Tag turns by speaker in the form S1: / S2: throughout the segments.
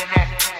S1: internet.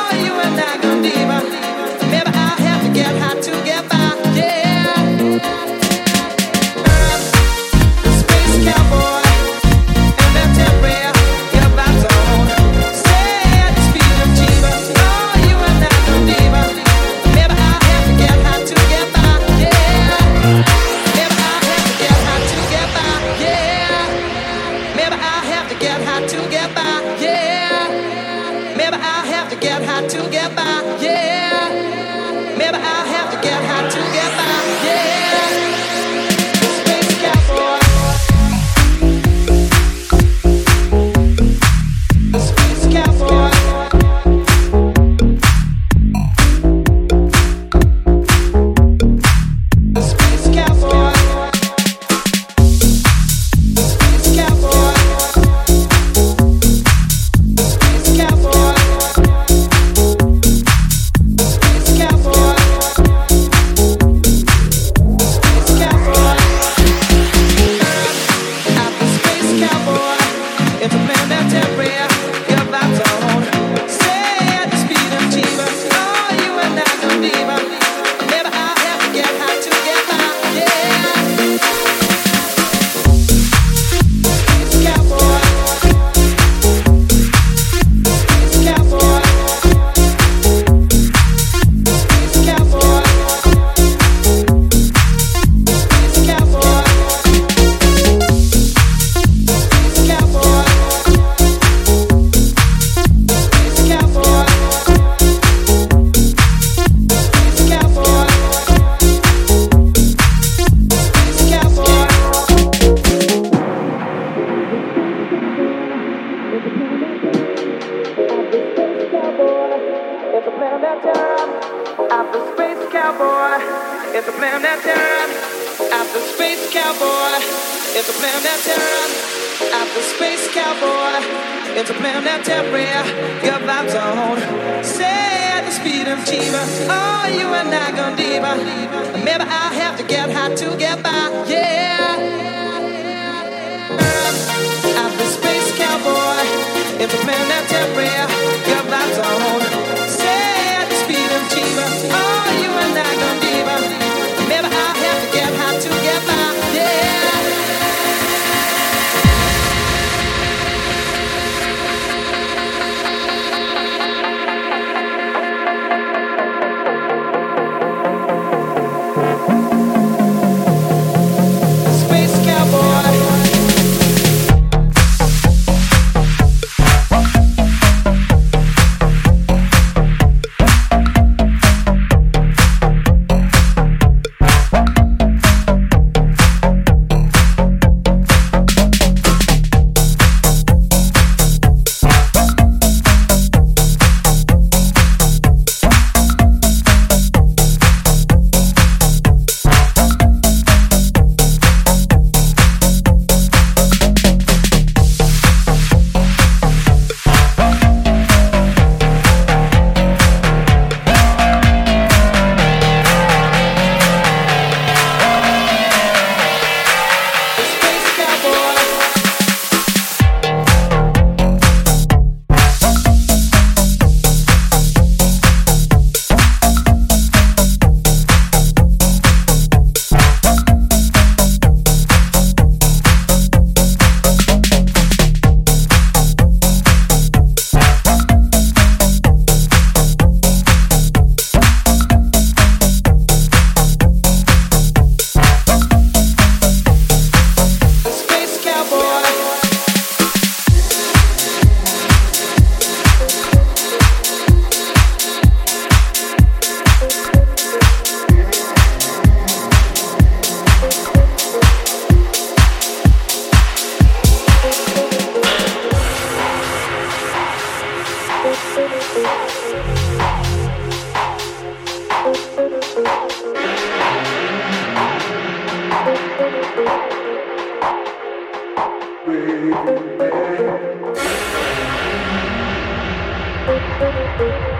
S1: It's a planet temporary, your vibes are on. Say the speed of Jeeva, oh, you and I gonna diva. Maybe I'll have to get high to get by, yeah. I'm the space cowboy, It's a planet temporary, your vibes are on. baby.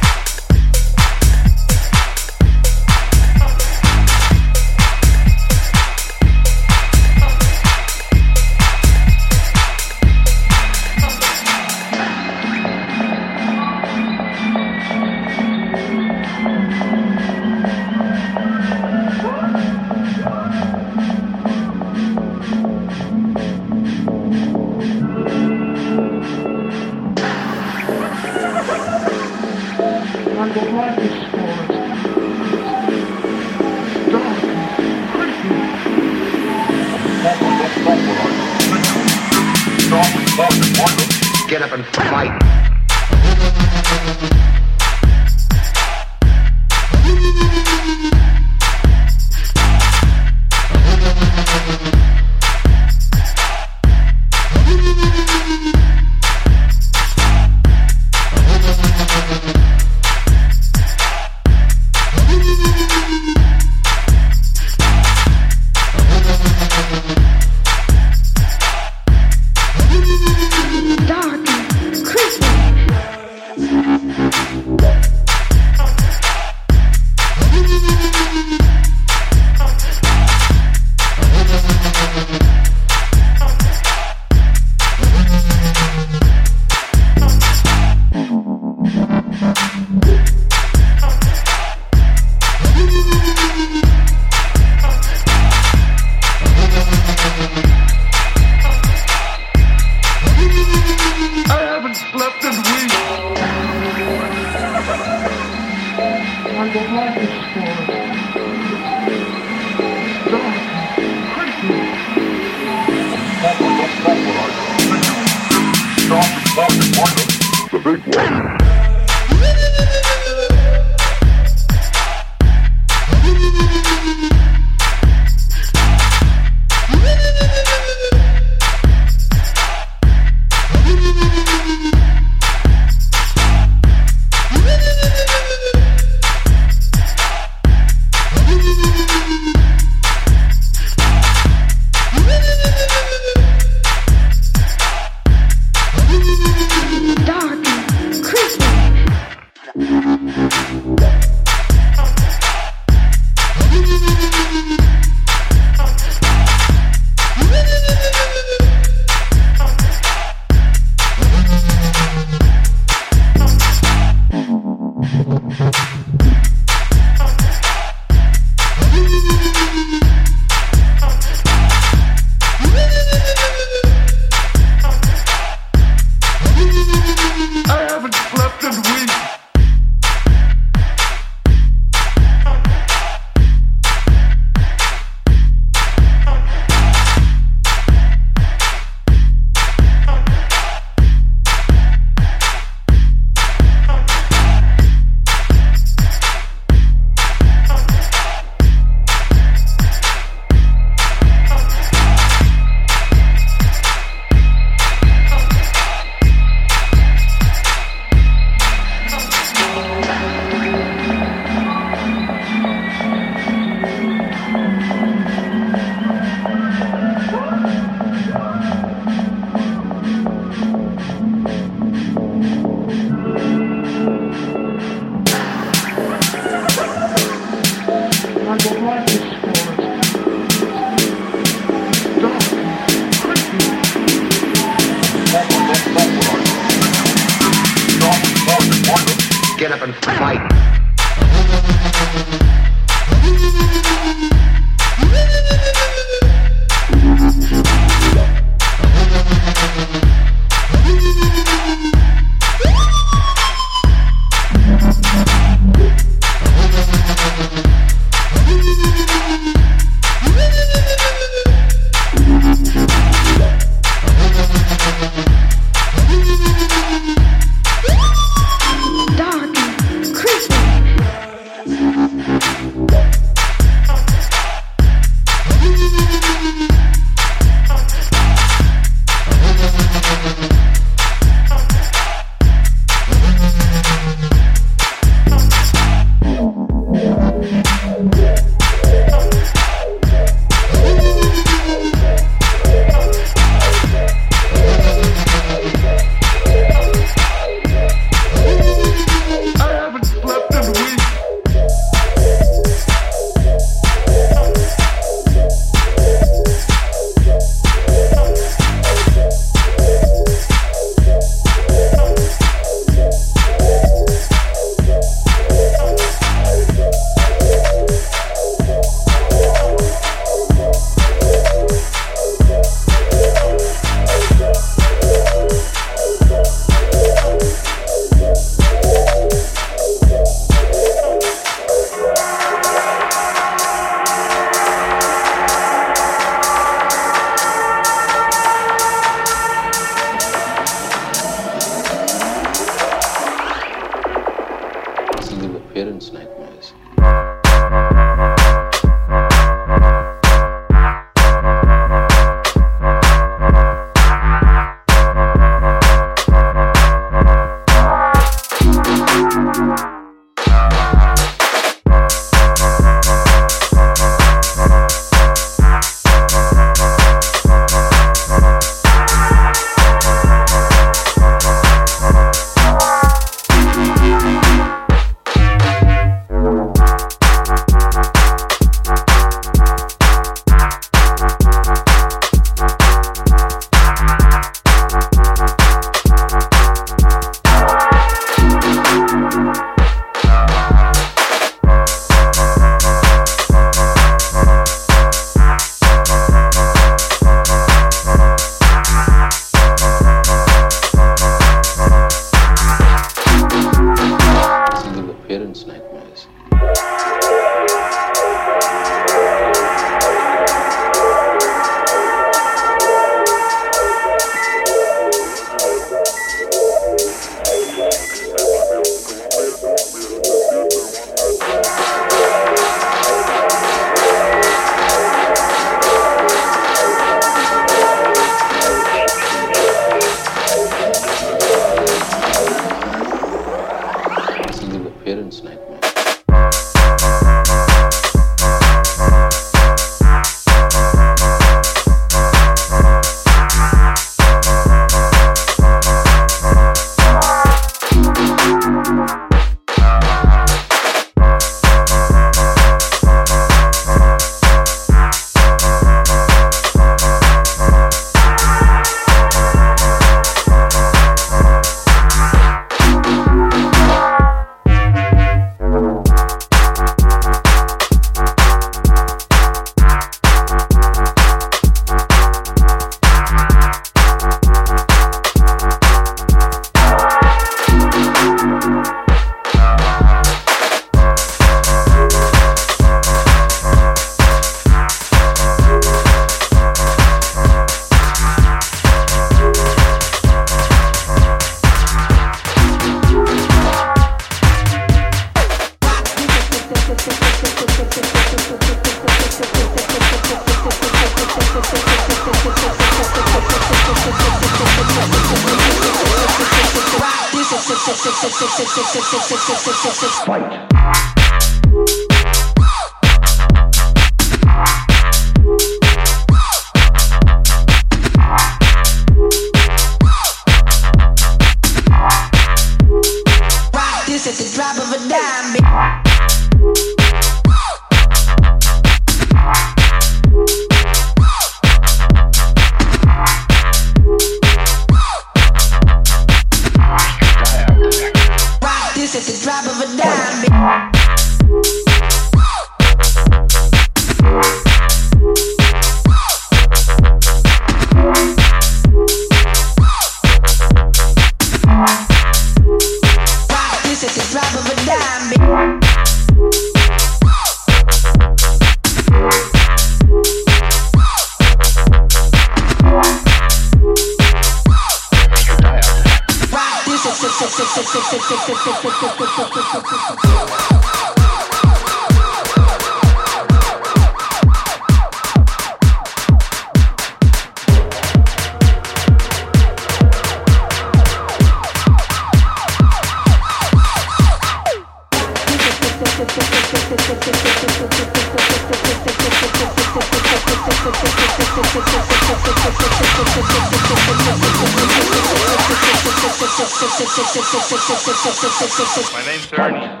S1: My
S2: name's Ernie.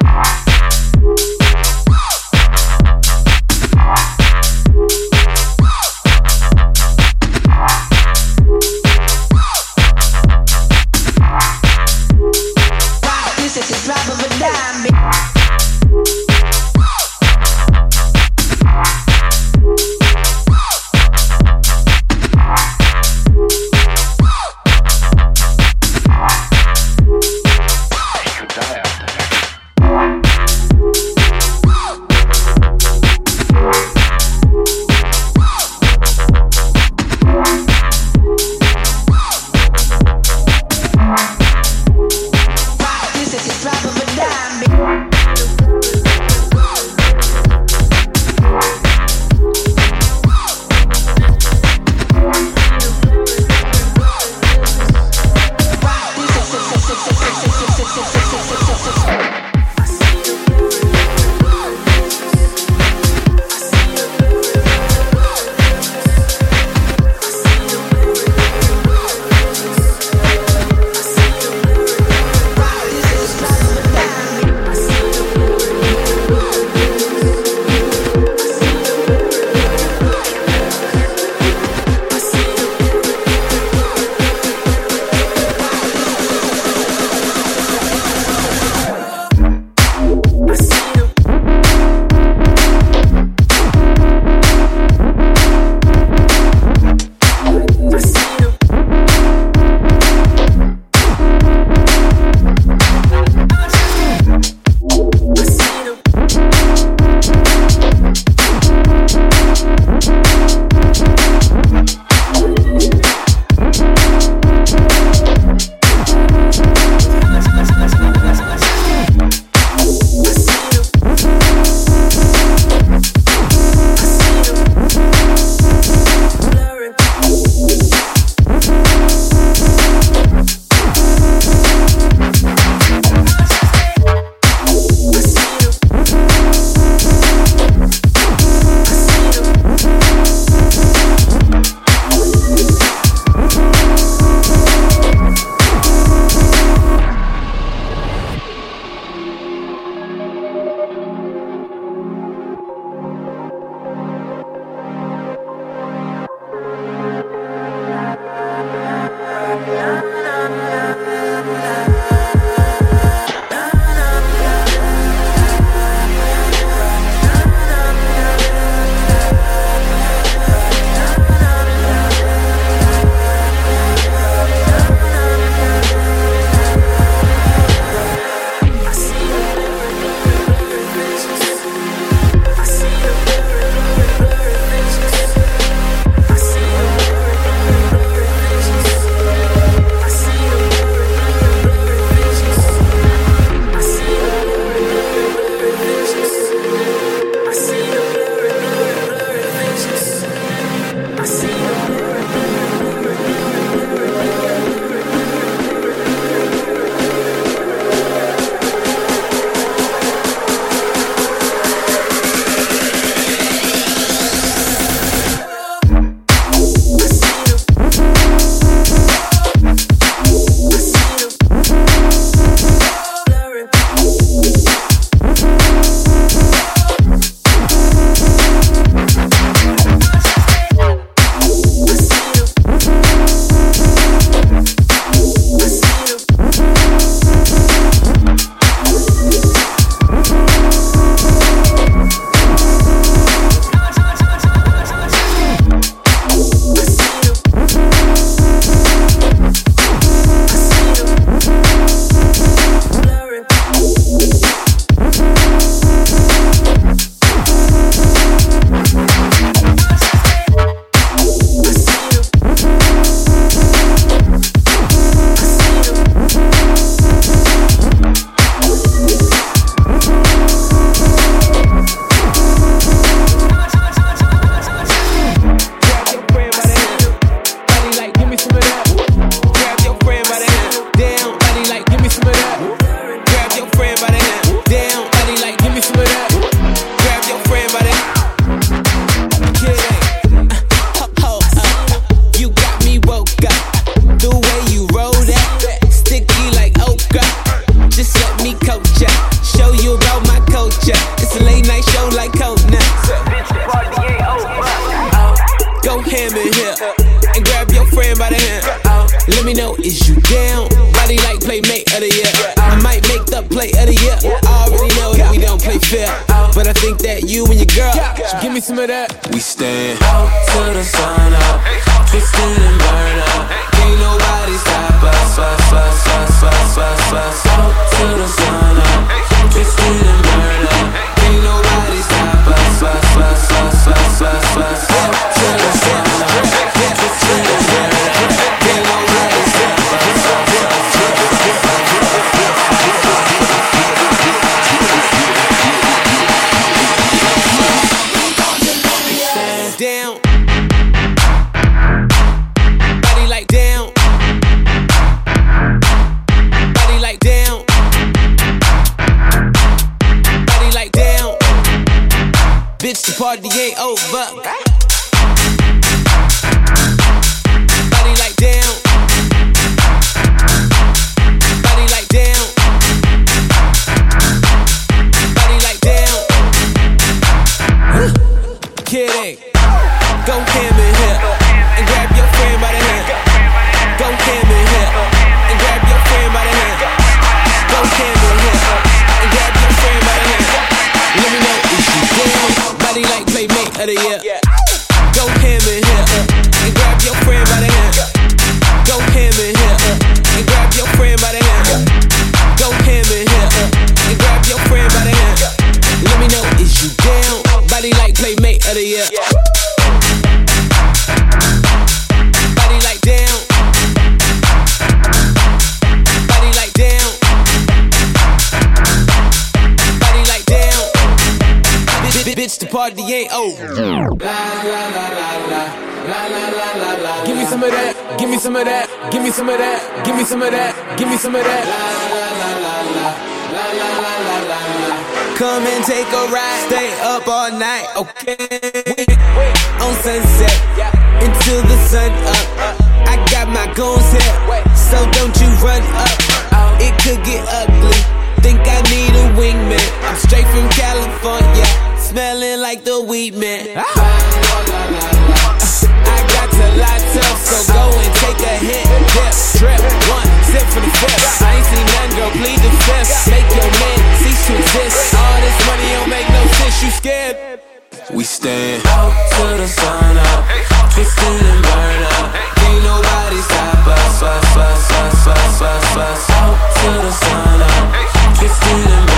S3: La la la la la, Give me some of that, give me some of that, give me some of that, give me some of that, give me some of that. la la la la la la Come and take a ride, stay up all night, okay? On sunset, until the sun up. I got my goons here, so don't you run up. It could get ugly, think I need a wingman. I'm straight from California, smelling like the weed man. Ah a lot tough, so go and take a hit. Dip, drip, one, sip for the fifth. I ain't seen none, girl, plead the fifth. Make your man cease to exist. All this money don't make no sense, you scared.
S4: We stand out to the sun up, twisted and burn up. Can't nobody stop us, us, us, us, us, us, us. Out to the sun up, twisted and burn up.